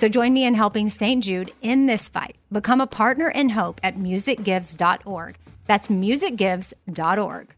So join me in helping St. Jude in this fight. Become a partner in hope at musicgives.org. That's musicgives.org.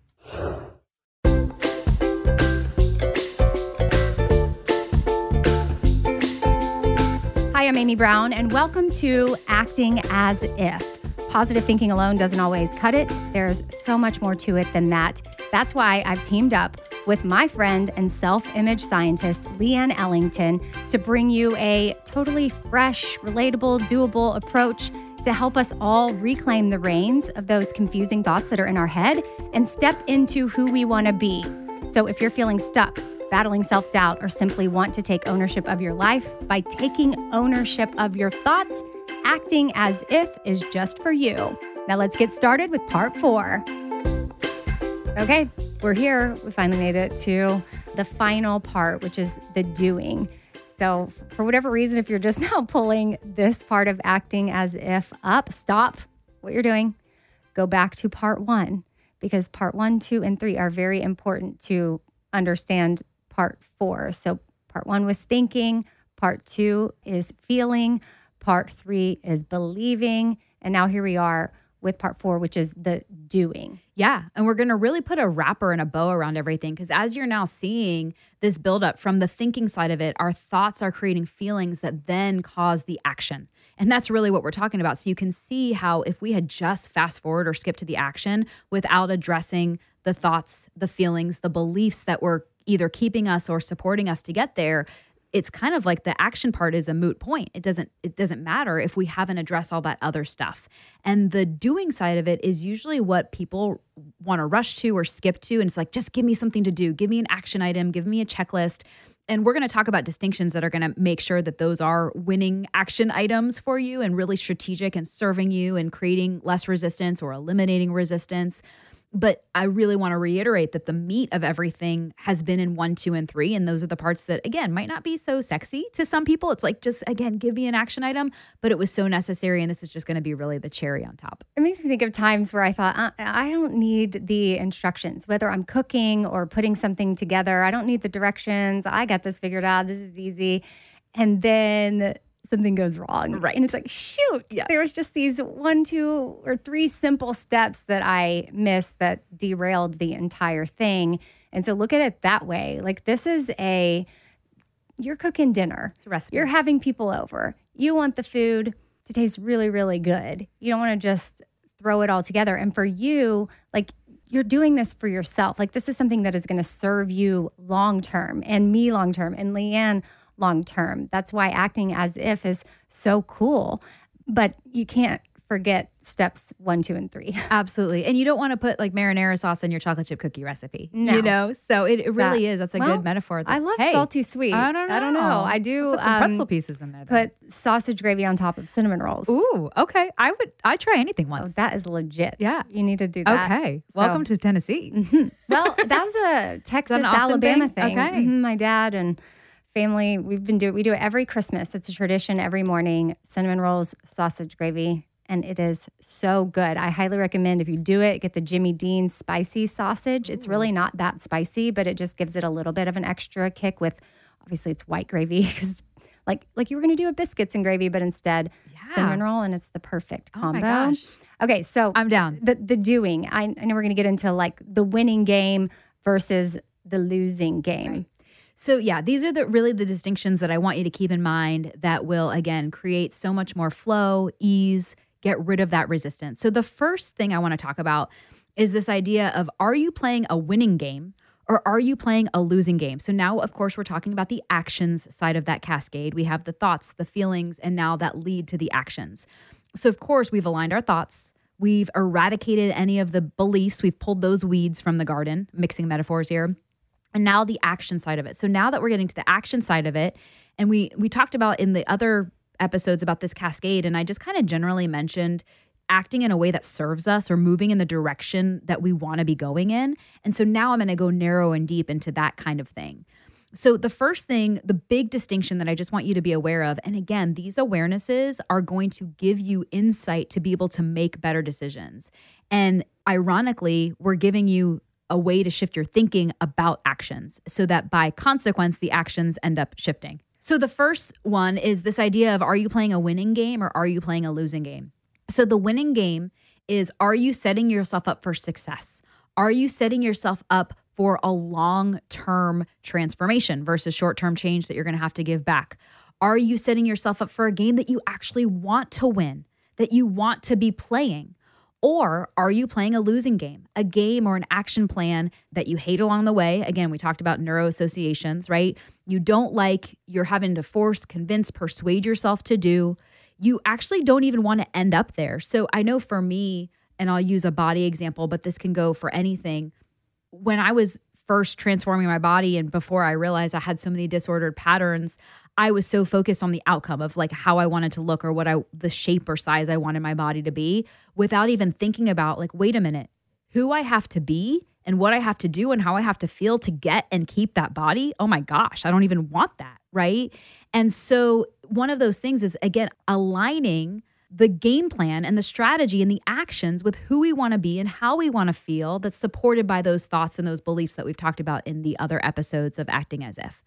Hi, I'm Amy Brown, and welcome to Acting as If. Positive thinking alone doesn't always cut it. There's so much more to it than that. That's why I've teamed up with my friend and self image scientist, Leanne Ellington, to bring you a totally fresh, relatable, doable approach to help us all reclaim the reins of those confusing thoughts that are in our head and step into who we want to be. So if you're feeling stuck, battling self doubt, or simply want to take ownership of your life by taking ownership of your thoughts, acting as if is just for you. Now let's get started with part four. Okay, we're here. We finally made it to the final part, which is the doing. So, for whatever reason, if you're just now pulling this part of acting as if up, stop what you're doing, go back to part one, because part one, two, and three are very important to understand part four. So, part one was thinking, part two is feeling, part three is believing. And now here we are with part four, which is the doing. Yeah. And we're going to really put a wrapper and a bow around everything because as you're now seeing this buildup from the thinking side of it, our thoughts are creating feelings that then cause the action. And that's really what we're talking about. So you can see how if we had just fast forward or skipped to the action without addressing the thoughts, the feelings, the beliefs that were either keeping us or supporting us to get there, it's kind of like the action part is a moot point. It doesn't it doesn't matter if we haven't addressed all that other stuff. And the doing side of it is usually what people want to rush to or skip to and it's like just give me something to do. Give me an action item, give me a checklist. And we're going to talk about distinctions that are going to make sure that those are winning action items for you and really strategic and serving you and creating less resistance or eliminating resistance. But I really want to reiterate that the meat of everything has been in one, two, and three. And those are the parts that, again, might not be so sexy to some people. It's like, just again, give me an action item, but it was so necessary. And this is just going to be really the cherry on top. It makes me think of times where I thought, uh, I don't need the instructions, whether I'm cooking or putting something together. I don't need the directions. I got this figured out. This is easy. And then something goes wrong. Right. And it's like, shoot, Yeah. there was just these one, two, or three simple steps that I missed that derailed the entire thing. And so look at it that way. Like this is a you're cooking dinner. It's a recipe. You're having people over. You want the food to taste really, really good. You don't want to just throw it all together. And for you, like you're doing this for yourself. Like this is something that is going to serve you long term and me long term and Leanne long term. That's why acting as if is so cool. But you can't forget steps one, two, and three. Absolutely. And you don't want to put like marinara sauce in your chocolate chip cookie recipe. No. You know? So it, it really That- is. That's a well, good metaphor. that, I love hey, salty sweet. I don't know. I don't know. I do Put some um, pretzel pieces in there. put sausage gravy on top of cinnamon rolls. Ooh, okay. I would I try anything Oh, once. that is legit. Yeah. You need to do that. okay. So- Welcome to Tennessee. Well, that was a Texas, Alabama thing? thing. Okay. Mhm, My dad and family, we've been doing we do it every Christmas. It's a tradition every morning. Cinnamon rolls, sausage gravy, and it is so good. I highly recommend if you do it, get the Jimmy Dean spicy sausage. It's really mm. not that spicy, but it just gives it a little bit of an extra kick with obviously it's white gravy because like like you were going to do a biscuits and gravy, but instead Yeah. cinnamon roll, and it's the perfect Oh combo. my gosh. Okay, so I'm down. the the doing. I, I know we're going to get into like the winning game versus the losing game. So yeah, these are the really the distinctions that I want you to keep in mind that will again create so much more flow, ease, get rid of that resistance. So the first thing I want to talk about is this idea of are you playing a winning game or are you playing a losing game? So now of course we're talking about the actions side of that cascade. We have the thoughts, the feelings and now that lead to the actions. So of course we've aligned our thoughts, we've eradicated any of the beliefs, we've pulled those weeds from the garden, mixing metaphors here and now the action side of it. So now that we're getting to the action side of it and we we talked about in the other episodes about this cascade and i just kind of generally mentioned acting in a way that serves us or moving in the direction that we want to be going in. And so now i'm going to go narrow and deep into that kind of thing. So, the first thing, the big distinction that I just want you to be aware of, and again, these awarenesses are going to give you insight to be able to make better decisions. And ironically, we're giving you a way to shift your thinking about actions so that by consequence, the actions end up shifting. So, the first one is this idea of are you playing a winning game or are you playing a losing game? So, the winning game is are you setting yourself up for success? Are you setting yourself up for a long term transformation versus short term change that you're going to have to give back? Are you setting yourself up for a game that you actually want to win, that you want to be playing? Or are you playing a losing game, a game or an action plan that you hate along the way? Again, we talked about neuro associations, right? You don't like, you're having to force, convince, persuade yourself to do. You actually don't even want to end up there. So I know for me, and I'll use a body example, but this can go for anything. When I was first transforming my body and before I realized I had so many disordered patterns, I was so focused on the outcome of like how I wanted to look or what I the shape or size I wanted my body to be without even thinking about like wait a minute, who I have to be and what I have to do and how I have to feel to get and keep that body. Oh my gosh, I don't even want that, right? And so one of those things is again aligning the game plan and the strategy and the actions with who we want to be and how we want to feel that's supported by those thoughts and those beliefs that we've talked about in the other episodes of acting as if.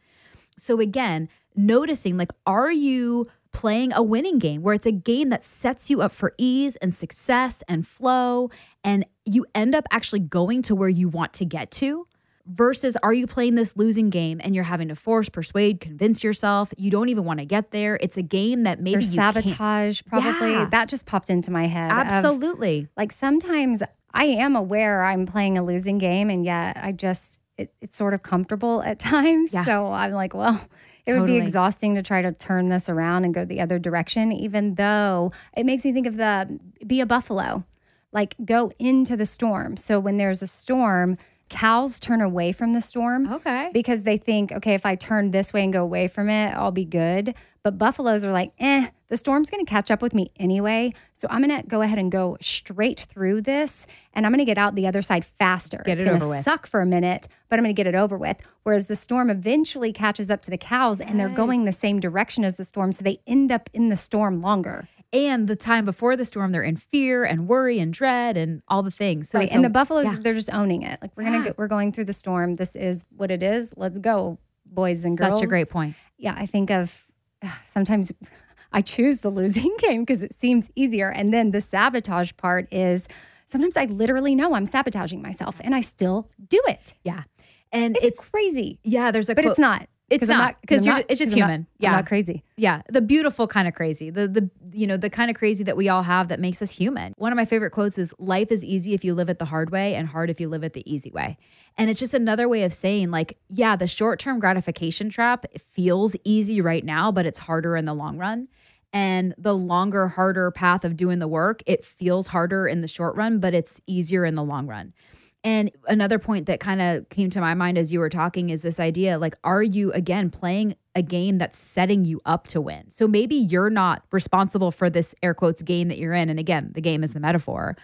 So again, noticing like are you playing a winning game where it's a game that sets you up for ease and success and flow and you end up actually going to where you want to get to versus are you playing this losing game and you're having to force, persuade, convince yourself you don't even want to get there. It's a game that maybe you can't- sabotage, probably. Yeah. That just popped into my head. of, Absolutely. like sometimes I am aware I'm playing a losing game, and yet I just it, it's sort of comfortable at times. Yeah. So I'm like, well, it would be exhausting to try to turn this around and go the other direction. Even though it makes me think of the be a buffalo, like go into the storm. So when there's a storm, cows turn away from the storm Okay. because they think, okay, if I turn this way and go away from it, I'll be good. But buffaloes are like, eh, the storm's going to catch up with me anyway. So I'm going to go ahead and go straight through this and I'm going to get out the other side faster. Get it's it going over to with. suck for a minute, but I'm going to get it over with. Whereas the storm eventually catches up to the cows and they're going the same direction as the storm. So they end up in the storm longer. And the time before the storm, they're in fear and worry and dread and all the things. So right. And a- the buffaloes, yeah. they're just owning it. Like we're going to Yeah. get, we're going through the storm. This is what it is. Let's go, boys and girls. Such a great point. yeah, I think of sometimes I choose the losing game because it seems easier. And then the sabotage part is sometimes I literally know I'm sabotaging myself and I still do it. Yeah. And It's, it's, crazy, yeah, there's a but quote- it's not. It's not, 'cause I'm you're not- it's just I'm not- human. I'm Yeah. not crazy. Yeah, the beautiful kind of crazy. The the you know, the kind of crazy that we all have that makes us human. One of my favorite quotes is life is easy if you live it the hard way and hard if you live it the easy way. And it's just another way of saying like, yeah, the short-term gratification trap feels easy right now, but it's harder in the long run. And the longer, harder path of doing the work, it feels harder in the short run, but it's easier in the long run. And another point that kind of came to my mind as you were talking is this idea like, are you again playing a game that's setting you up to win? So maybe you're not responsible for this air quotes game that you're in. And again, the game is the metaphor,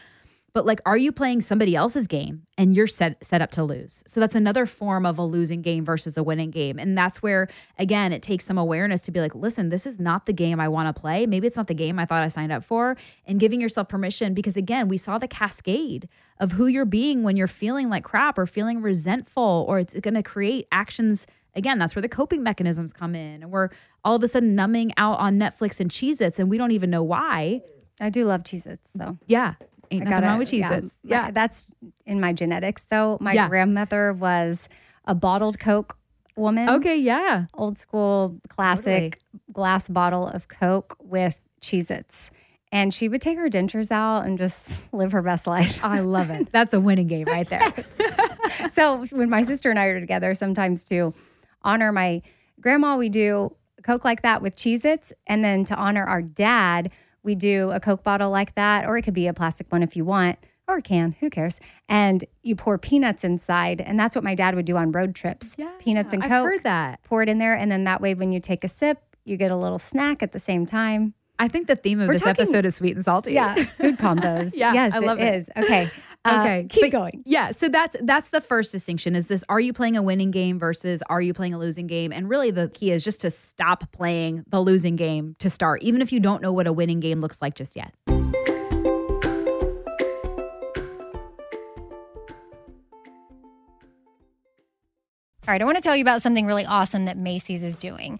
but like are you playing somebody else's game and you're set set up to lose? So that's another form of a losing game versus a winning game. And that's where again it takes some awareness to be like listen this is not the game i want to play. Maybe it's not the game i thought i signed up for. And giving yourself permission because again we saw the cascade of who you're being when you're feeling like crap or feeling resentful or it's going to create actions. Again that's where the coping mechanisms come in. And we're all of a sudden numbing out on netflix and cheez its and we don't even know why. I do love Cheez Its, though. yeah ain't I nothing gotta- wrong with cheez Yeah. My- that's in my genetics, though. My Yeah. grandmother was a bottled Coke woman. okay yeah Old school, classic glass bottle of Coke with Cheez Its. And she would take her dentures out and just live her best life. I love it. That's a winning game right there. so when my sister and I are together, sometimes to honor my grandma, we do Coke like that with Cheez Its. And then to honor our dad, we do a Coke bottle like that, or it could be a plastic one if you want, or a can, who cares? And you pour peanuts inside. And that's what my dad would do on road trips. peanuts and I've Coke. heard that. Pour it in there. And then that way, when you take a sip, you get a little snack at the same time. I think the theme of We're this talking- episode is sweet and salty. Yeah, food combos. Yeah, yes, I love it it. is. Okay. Uh, Okay, keep but- going. Yeah, so that's that's the first distinction is this are you playing a winning game versus are you playing a losing game? And really the key is just to stop playing the losing game to start, even if you don't know what a winning game looks like just yet. All right, I want to tell you about something really awesome that Macy's is doing.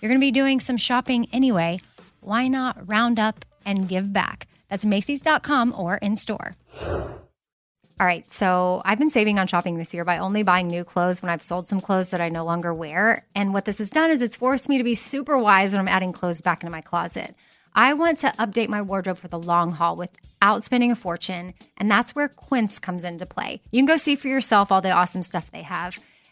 You're going to be doing some shopping anyway. Why not round up and give back? That's Macy's.com or in store. All right, so I've been saving on shopping this year by only buying new clothes when I've sold some clothes that I no longer wear. And what this has done is it's forced me to be super wise when I'm adding clothes back into my closet. I want to update my wardrobe for the long haul without spending a fortune, and that's where Quince comes into play. You can go see for yourself all the awesome stuff they have.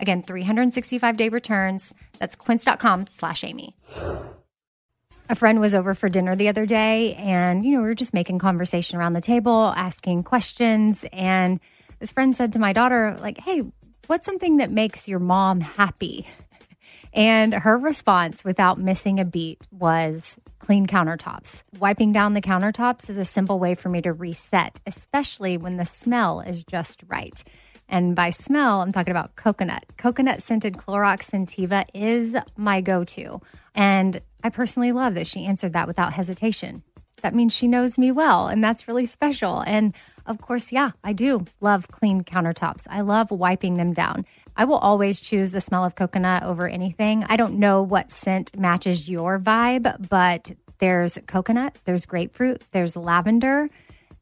Again, 365 day returns. That's quince.com slash Amy. A friend was over for dinner the other day, and you know, we were just making conversation around the table, asking questions. And this friend said to my daughter, like, hey, what's something that makes your mom happy? And her response, without missing a beat, was clean countertops. Wiping down the countertops is a simple way for me to reset, especially when the smell is just right. And by smell, I'm talking about coconut. Coconut scented Clorox Scentiva is my go to. And I personally love that she answered that without hesitation. That means she knows me well, and that's really special. And of course, yeah, I do love clean countertops. I love wiping them down. I will always choose the smell of coconut over anything. I don't know what scent matches your vibe, but there's coconut, there's grapefruit, there's lavender,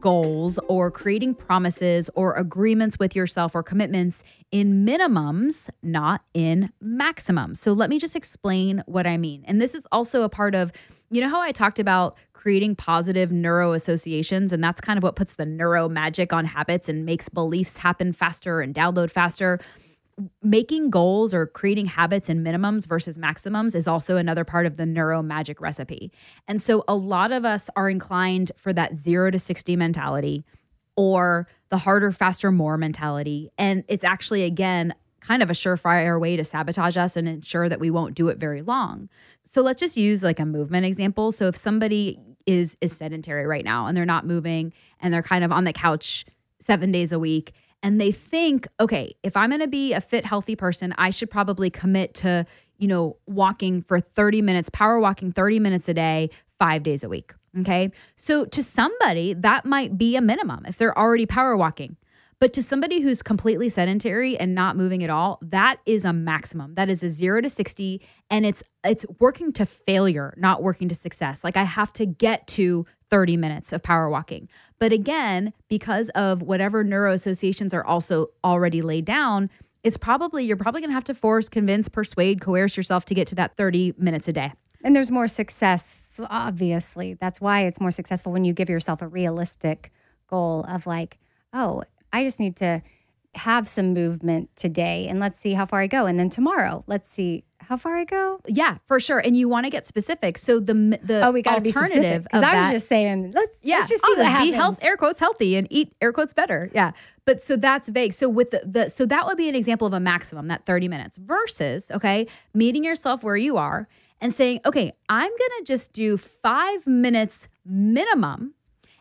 goals or creating promises or agreements with yourself or commitments in minimums, not in maximums. So let me just explain what I mean. And this is also a part of, you know, how I talked about creating positive neuro associations. And that's kind of what puts the neuro magic on habits and makes beliefs happen faster and download faster making goals or creating habits and minimums versus maximums is also another part of the neuro magic recipe. And so a lot of us are inclined for that 0 to 60 mentality or the harder faster more mentality and it's actually again kind of a surefire way to sabotage us and ensure that we won't do it very long. So let's just use like a movement example. So if somebody is is sedentary right now and they're not moving and they're kind of on the couch 7 days a week and they think, okay, if I'm going to be a fit, healthy person, I should probably commit to, you know, walking for 30 minutes, power walking 30 minutes a day, five days a week. Okay. So to somebody, that might be a minimum if they're already power walking. But to somebody who's completely sedentary and not moving at all, that is a maximum. That is a 0 to 60 and it's it's working to failure, not working to success. Like I have to get to 30 minutes of power walking. But again, because of whatever neuro associations are also already laid down, it's probably you're probably going to have to force, convince, persuade, coerce yourself to get to that 30 minutes a day. And there's more success, obviously. That's why it's more successful when you give yourself a realistic goal of like, oh, I just need to have some movement today and let's see how far I go. And then tomorrow, let's see how far I go. Yeah, for sure. And you want to get specific. So the the oh, we got to be specific. Because I was just saying, let's yeah, let's just see oh, what happens. Be health air quotes healthy and eat air quotes better. Yeah, but so that's vague. So with the, the so that would be an example of a maximum that thirty minutes versus okay meeting yourself where you are and saying okay I'm gonna just do five minutes minimum,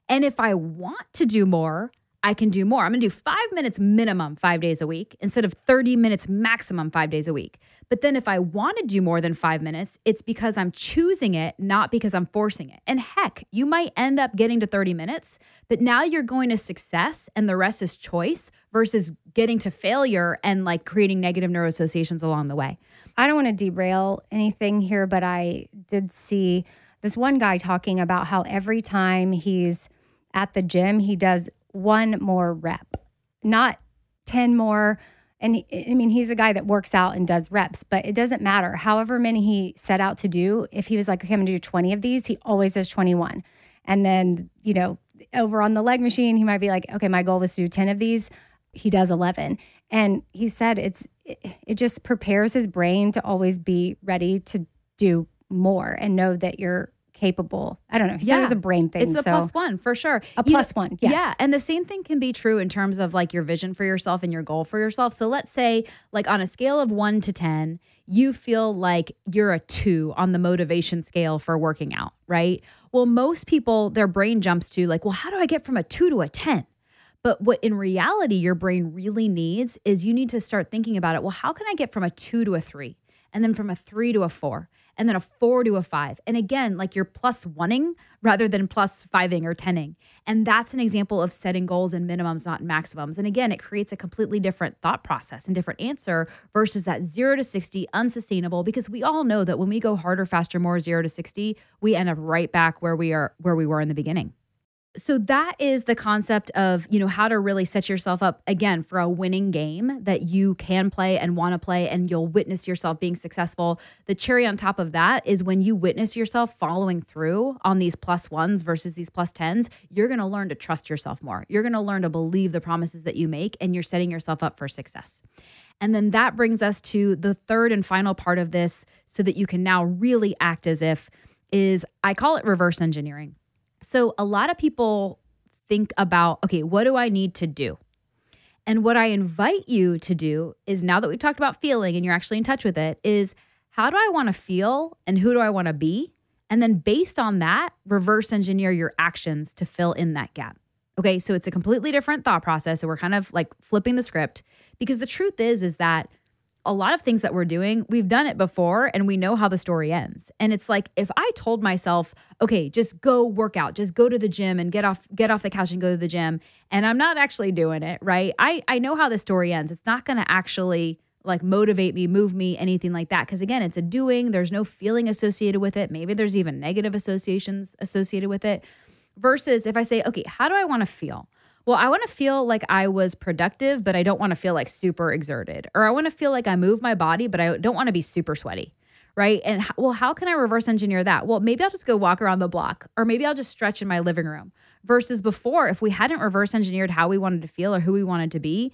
and if I want to do more, I can do more. I'm going to do five minutes minimum five days a week instead of 30 minutes maximum five days a week. But then if I want to do more than five minutes, it's because I'm choosing it, not because I'm forcing it. And heck, you might end up getting to 30 minutes, but now you're going to success and the rest is choice versus getting to failure and like creating negative neuroassociations along the way. I don't want to derail anything here, but I did see this one guy talking about how every time he's at the gym, he does one more rep, not 10 more. And he, I mean, he's a guy that works out and does reps, but it doesn't matter. However many he set out to do, if he was like, okay, I'm gonna do 20 of these, he always does 21. And then, you know, over on the leg machine, he might be like, okay, my goal was to do 10 of these. He does 11. And he said it's, it, it just prepares his brain to always be ready to do more and know that you're capable. I don't know. Yeah. it was a brain thing. It's a so. plus one for sure. A plus you know, one. Yes. Yeah. And the same thing can be true in terms of like your vision for yourself and your goal for yourself. So let's say, like on a scale of one to 10, you feel like you're a two on the motivation scale for working out, right? Well, most people, their brain jumps to like, well, how do I get from a two to a 10? But what in reality your brain really needs is you need to start thinking about it. Well, how can I get from a two to a three? And then from a three to a four? And then a four to a five. And again, like you're plus oneing rather than plus fiving or tenning. And that's an example of setting goals and minimums, not maximums. And again, it creates a completely different thought process and different answer versus that zero to 60 unsustainable because we all know that when we go harder, faster, more zero to 60, we end up right back where we are, where we were in the beginning so that is the concept of you know how to really set yourself up again for a winning game that you can play and want to play and you'll witness yourself being successful. The cherry on top of that is when you witness yourself following through on these plus ones versus these plus tens you're going to learn to trust yourself more. You're going to learn to believe the promises that you make and you're setting yourself up for success. And then that brings us to the third and final part of this so that you can now really act as if is i call it reverse engineering so a lot of people think about, okay, what do I need to do? And what I invite you to do is now that we've talked about feeling and you're actually in touch with it, is how do I want to feel and who do I want to be? And then based on that, reverse engineer your actions to fill in that gap. Okay, so it's a completely different thought process. So we're kind of like flipping the script because the truth is, is that a lot of things that we're doing, we've done it before and we know how the story ends. And it's like if I told myself, okay, just go work out, just go to the gym and get off get off the couch and go to the gym, and I'm not actually doing it, right? I I know how the story ends. It's not going to actually like motivate me, move me, anything like that. Because again, it's a doing, there's no feeling associated with it. Maybe there's even negative associations associated with it. Versus if I say, okay, how do I want to feel? Well, I want to feel like I was productive, but I don't want to feel like super exerted. Or I want to feel like I move my body, but I don't want to be super sweaty. Right. And well, how can I reverse engineer that? Well, maybe I'll just go walk around the block, or maybe I'll just stretch in my living room. Versus before, if we hadn't reverse engineered how we wanted to feel or who we wanted to be,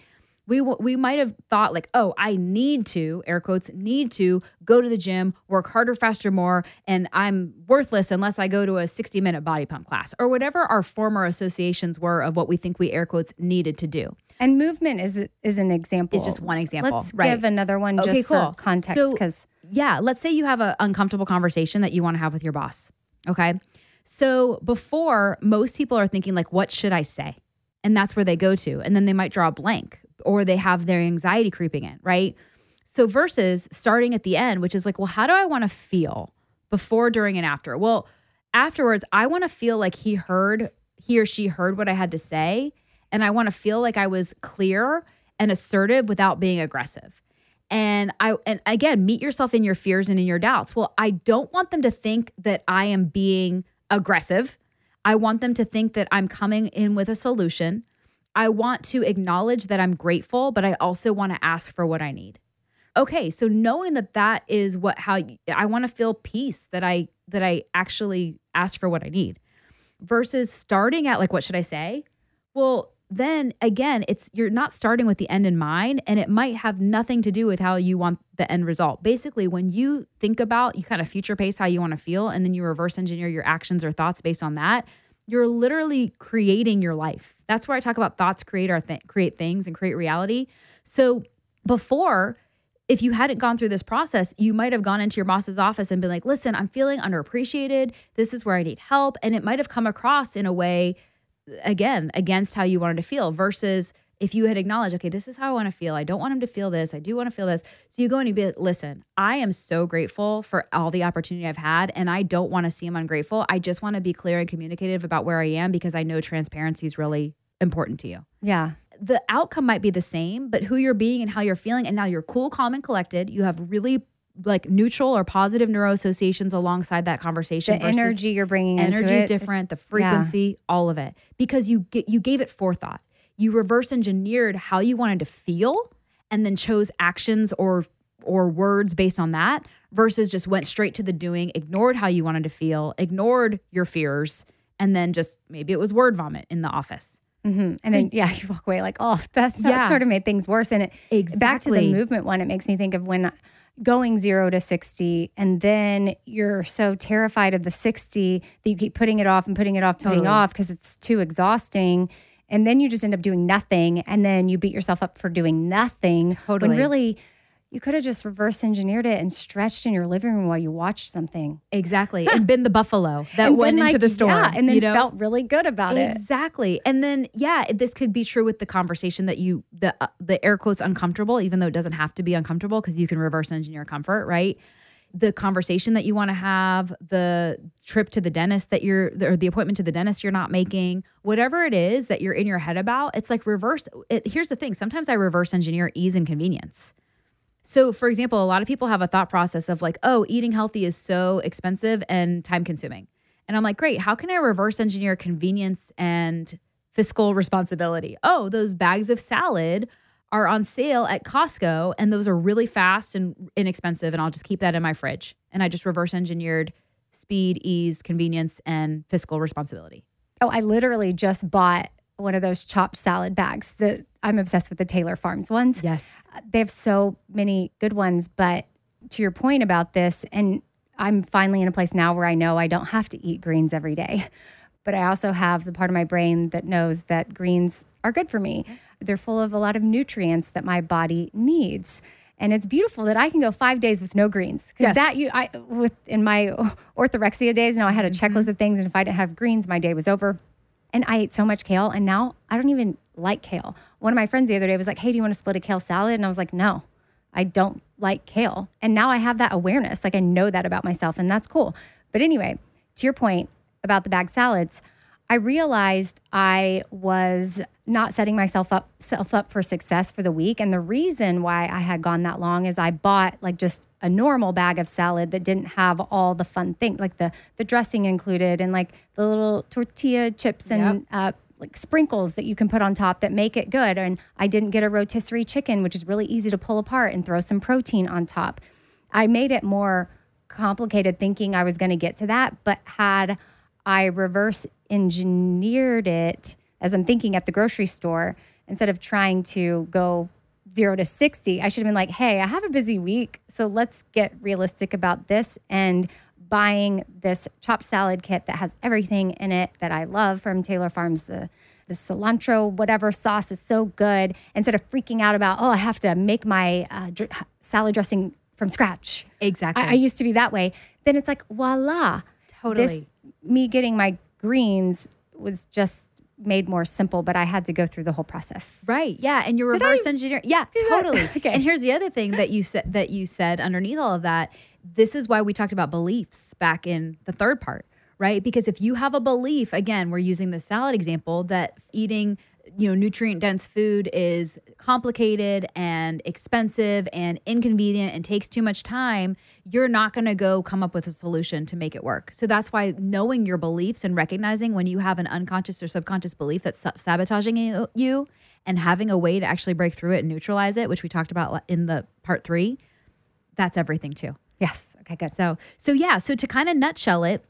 we we might have thought like, oh, I need to air quotes need to go to the gym, work harder, faster, more, and I'm worthless unless I go to a 60 minute body pump class or whatever our former associations were of what we think we air quotes needed to do. And movement is is an example. It's just one example. Let's right. give another one okay, just cool. for context because so, yeah, let's say you have an uncomfortable conversation that you want to have with your boss. Okay. So before, most people are thinking like, what should I say? And that's where they go to. And then they might draw a blank or they have their anxiety creeping in, right? So, versus starting at the end, which is like, well, how do I want to feel before, during, and after? Well, afterwards, I want to feel like he heard, he or she heard what I had to say. And I want to feel like I was clear and assertive without being aggressive. And I, and again, meet yourself in your fears and in your doubts. Well, I don't want them to think that I am being aggressive. I want them to think that I'm coming in with a solution. I want to acknowledge that I'm grateful, but I also want to ask for what I need. Okay, so knowing that that is what how I want to feel peace that I that I actually ask for what I need versus starting at like what should I say? Well, then again, it's you're not starting with the end in mind and it might have nothing to do with how you want the end result. Basically, when you think about, you kind of future pace how you want to feel and then you reverse engineer your actions or thoughts based on that, you're literally creating your life. That's where I talk about thoughts create our th- create things and create reality. So before if you hadn't gone through this process, you might have gone into your boss's office and been like, "Listen, I'm feeling underappreciated. This is where I need help." And it might have come across in a way again against how you wanted to feel versus if you had acknowledged, okay, this is how I want to feel. I don't want him to feel this. I do want to feel this. So you go and you be like, listen, I am so grateful for all the opportunity I've had, and I don't want to seem ungrateful. I just want to be clear and communicative about where I am because I know transparency is really important to you. Yeah. The outcome might be the same, but who you're being and how you're feeling, and now you're cool, calm, and collected. You have really like neutral or positive neuro associations alongside that conversation. The energy you're bringing energy is different, the frequency, yeah. all of it, because you get you gave it forethought you reverse engineered how you wanted to feel and then chose actions or or words based on that versus just went straight to the doing, ignored how you wanted to feel, ignored your fears, and then just maybe it was word vomit in the office. Mm-hmm. And so, then, yeah, you walk away like, oh, that, that yeah. sort of made things worse. And it, exactly. back to the movement one, it makes me think of when going zero to 60, and then you're so terrified of the 60 that you keep putting it off and putting it off, totally. putting off because it's too exhausting and then you just end up doing nothing and then you beat yourself up for doing nothing totally when really you could have just reverse engineered it and stretched in your living room while you watched something. Exactly. And been the buffalo that went like, into the store. Yeah, and then you know? felt really good about exactly. it. Exactly. And then yeah, this could be true with the conversation that you the uh, the air quotes uncomfortable even though it doesn't have to be uncomfortable because you can reverse engineer comfort, right? The conversation that you want to have, the trip to the dentist that you're, or the appointment to the dentist you're not making, whatever it is that you're in your head about, it's like reverse. It, here's the thing sometimes I reverse engineer ease and convenience. So, for example, a lot of people have a thought process of like, oh, eating healthy is so expensive and time consuming. And I'm like, great, how can I reverse engineer convenience and fiscal responsibility? Oh, those bags of salad are on sale at Costco and those are really fast and inexpensive and I'll just keep that in my fridge. And I just reverse engineered speed, ease, convenience and fiscal responsibility. Oh, I literally just bought one of those chopped salad bags that I'm obsessed with the Taylor Farms ones. Yes. They have so many good ones, but to your point about this and I'm finally in a place now where I know I don't have to eat greens every day. But I also have the part of my brain that knows that greens are good for me. They're full of a lot of nutrients that my body needs. And it's beautiful that I can go five days with no greens. Because yes. that you I with in my orthorexia days, you know, I had a mm-hmm. checklist of things, and if I didn't have greens, my day was over. And I ate so much kale, and now I don't even like kale. One of my friends the other day was like, Hey, do you want to split a kale salad? And I was like, No, I don't like kale. And now I have that awareness. Like I know that about myself, and that's cool. But anyway, to your point about the bag salads, I realized I was not setting myself up self up for success for the week. And the reason why I had gone that long is I bought like just a normal bag of salad that didn't have all the fun things, like the the dressing included and like the little tortilla chips and Yep. uh, like sprinkles that you can put on top that make it good. And I didn't get a rotisserie chicken, which is really easy to pull apart and throw some protein on top. I made it more complicated thinking I was going to get to that, but had I reverse engineered it as I'm thinking at the grocery store, instead of trying to go zero to 60, I should have been like, hey, I have a busy week. So let's get realistic about this and buying this chopped salad kit that has everything in it that I love from Taylor Farms. The the cilantro, whatever sauce is so good. Instead of freaking out about, oh, I have to make my uh, dr- salad dressing from scratch. Exactly. I, I used to be that way. Then it's like, voila. Totally. This, me getting my greens was just made more simple, but I had to go through the whole process. Right. Yeah. And I reverse engineering. Yeah, totally. Okay. And here's the other thing that you said that you said underneath all of that. This is why we talked about beliefs back in the third part, right? Because if you have a belief, again, we're using the salad example that eating you know nutrient dense food is complicated and expensive and inconvenient and takes too much time you're not going to go come up with a solution to make it work so that's why knowing your beliefs and recognizing when you have an unconscious or subconscious belief that's sabotaging you- and having a way to actually break through it and neutralize it which we talked about in the part 3 that's everything too Yes. Okay, good. so so yeah, so to kind of nutshell it,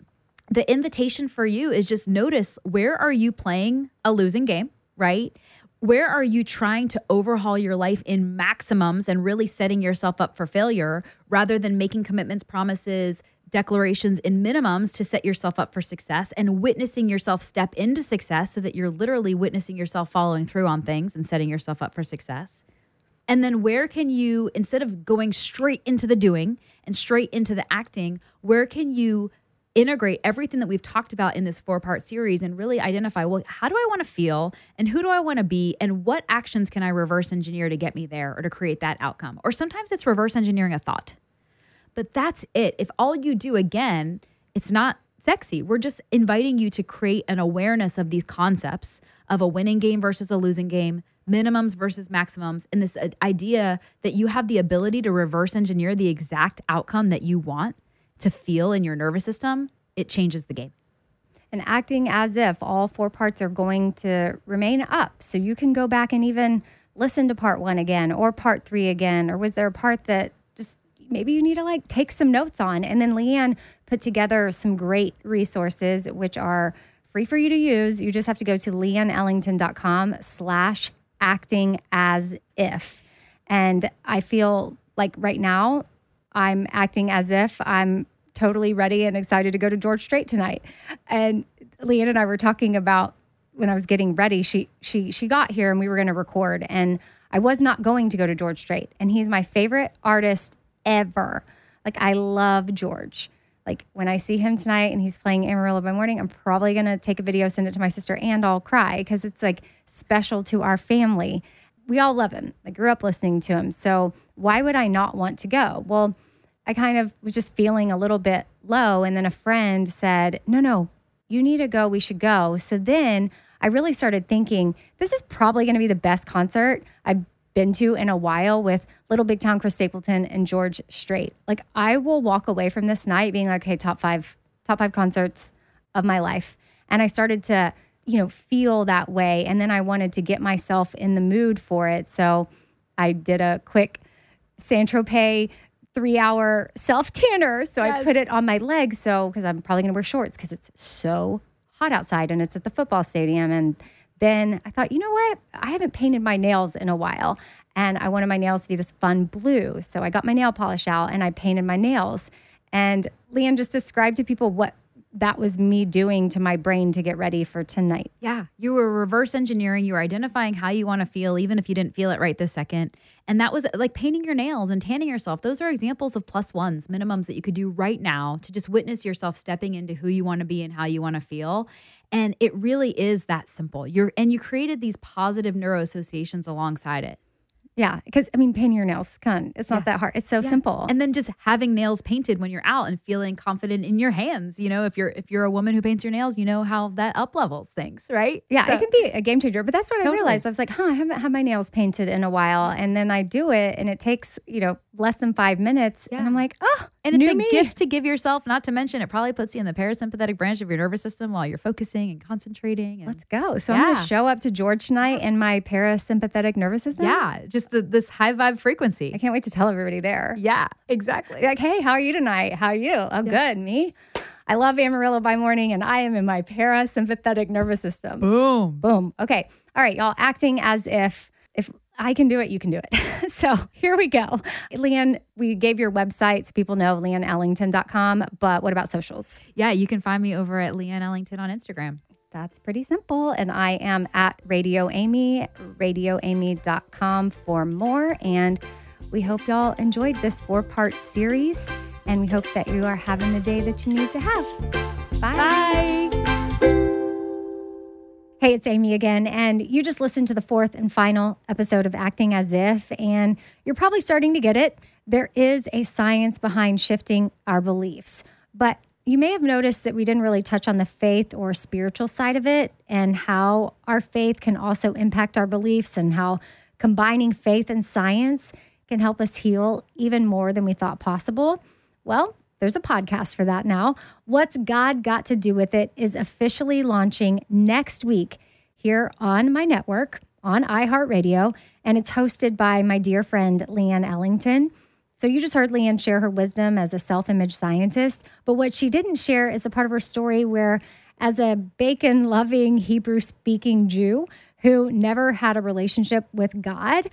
the invitation for you is just notice where are you playing a losing game, right? Where are you trying to overhaul your life in maximums and really setting yourself up for failure rather than making commitments, promises, declarations in minimums to set yourself up for success and witnessing yourself step into success so that you're literally witnessing yourself following through on things and setting yourself up for success? And then where can you, instead of going straight into the doing and straight into the acting, where can you integrate everything that we've talked about in this four part series and really identify, well, how do I want to feel and who do I want to be and what actions can I reverse engineer to get me there or to create that outcome? Or sometimes it's reverse engineering a thought. But that's it. If all you do again, it's not sexy. We're just inviting you to create an awareness of these concepts of a winning game versus a losing game, minimums versus maximums, and this uh, idea that you have the ability to reverse engineer the exact outcome that you want to feel in your nervous system. It changes the game. and acting as if all four parts are going to remain up. So you can go back and even listen to part one again or part three again. Or was there a part that just maybe you need to like take some notes on? And then Leanne put together some great resources, which are free for you to use. You just have to go to leanneellington.com slash acting as if. And I feel like right now I'm acting as if I'm totally ready and excited to go to George Strait tonight. And Leanne and I were talking about when I was getting ready. She she she got here and we were going to record, and I was not going to go to George Strait, and he's my favorite artist ever. Like I love George. Like when I see him tonight and he's playing Amarillo by morning, I'm probably gonna take a video, send it to my sister, and I'll cry because it's like special to our family. We all love him. I grew up listening to him. So why would I not want to go? Well, I kind of was just feeling a little bit low. And then a friend said, No, no, you need to go. We should go. So then I really started thinking, this is probably going to be the best concert I've been to in a while with Little Big Town Chris Stapleton and George Strait. Like I will walk away from this night being like, okay, top five, top five concerts of my life. And I started to, you know, feel that way. And then I wanted to get myself in the mood for it. So I did a quick Saint Tropez three hour self tanner. So I put it on my legs. So, because I'm probably going to wear shorts because it's so hot outside and it's at the football stadium. And then I thought, you know what? I haven't painted my nails in a while. And I wanted my nails to be this fun blue. So I got my nail polish out and I painted my nails. And Leanne just described to people what that was me doing to my brain to get ready for tonight. Yeah. You were reverse engineering. You were identifying how you want to feel, even if you didn't feel it right this second. And that was like painting your nails and tanning yourself. Those are examples of plus ones, minimums that you could do right now to just witness yourself stepping into who you want to be and how you want to feel. And it really is that simple. You're and you created these positive neuro associations alongside it. Yeah, because I mean, painting your nails, con, it's not Yeah. that hard. It's so Yeah. simple. And then just having nails painted when you're out and feeling confident in your hands. You know, if you're if you're a woman who paints your nails, you know how that up levels things, right? yeah, So- it can be a game changer. But that's what Totally. I realized. I was like, huh, I haven't had my nails painted in a while. And then I do it and it takes, you know, less than five minutes. And I'm like, oh, And it's new a me. gift to give yourself, not to mention it probably puts you in the parasympathetic branch of your nervous system while you're focusing and concentrating. And Let's go. So I'm going to show up to George tonight in my parasympathetic nervous system. yeah, just the, this high vibe frequency. I can't wait to tell everybody there. Yeah, exactly. Like, hey, how are you tonight? How are you? Oh, good. Me? I love Amarillo by morning and I am in my parasympathetic nervous system. Boom. Boom. Okay. All right, y'all acting as if if I can do it, you can do it. so here we go. Leanne, we gave your website so people know leanneellington.com, but what about socials? Yeah, you can find me over at Leanne Ellington on Instagram. That's pretty simple. And I am at Radio Amy, radioamy.com for more. And we hope y'all enjoyed this four part series. And we hope that you are having the day that you need to have. Bye. Hey, it's Amy again. And you just listened to the fourth and final episode of Acting As If, and you're probably starting to get it. There is a science behind shifting our beliefs. But you may have noticed that we didn't really touch on the faith or spiritual side of it and how our faith can also impact our beliefs and how combining faith and science can help us heal even more than we thought possible. Well, there's a podcast for that now. What's God Got to Do with It is officially launching next week here on my network on iHeartRadio, and it's hosted by my dear friend Leanne Ellington. So you just heard Leanne share her wisdom as a self-image scientist, but what she didn't share is a part of her story where as a bacon-loving Hebrew-speaking Jew who never had a relationship with God,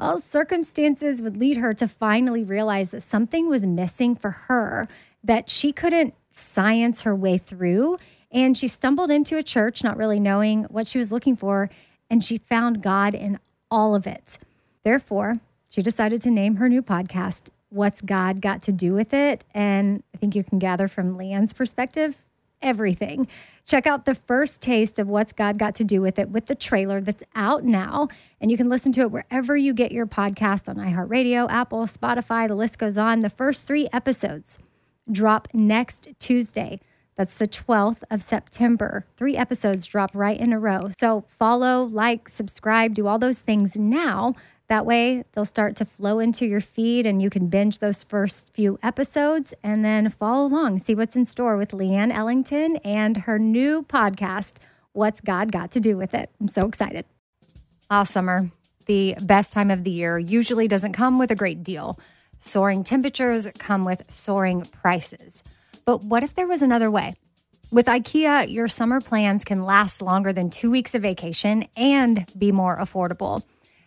well, circumstances would lead her to finally realize that something was missing for her that she couldn't science her way through. And she stumbled into a church, not really knowing what she was looking for, and she found God in all of it. Therefore, she decided to name her new podcast, What's God Got to Do with It? And I think you can gather from Leanne's perspective everything. Check out the first taste of What's God Got to Do with It with the trailer that's out now. And you can listen to it wherever you get your podcast on iHeartRadio, Apple, Spotify, the list goes on. The first three episodes drop next Tuesday. That's the 12th of September. Three episodes drop right in a row. So follow, like, subscribe, do all those things now. That way, they'll start to flow into your feed and you can binge those first few episodes and then follow along, see what's in store with Leanne Ellington and her new podcast, What's God Got to Do with It. I'm so excited. Ah, summer, the best time of the year, usually doesn't come with a great deal. Soaring temperatures come with soaring prices. But what if there was another way? With IKEA, your summer plans can last longer than two weeks of vacation and be more affordable.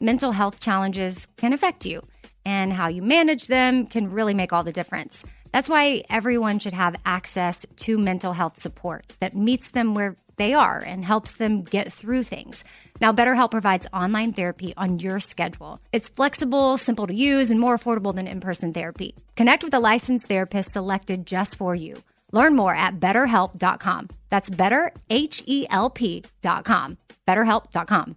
mental health challenges can affect you, and how you manage them can really make all the difference. That's why everyone should have access to mental health support that meets them where they are and helps them get through things. Now, BetterHelp provides online therapy on your schedule. It's flexible, simple to use, and more affordable than in person therapy. Connect with a licensed therapist selected just for you. Learn more at betterhelp.com. That's better, H E L P.com. BetterHelp.com.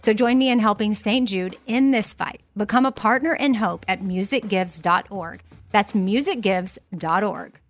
So join me in helping St. Jude in this fight. Become a partner in hope at musicgives.org. That's musicgives.org.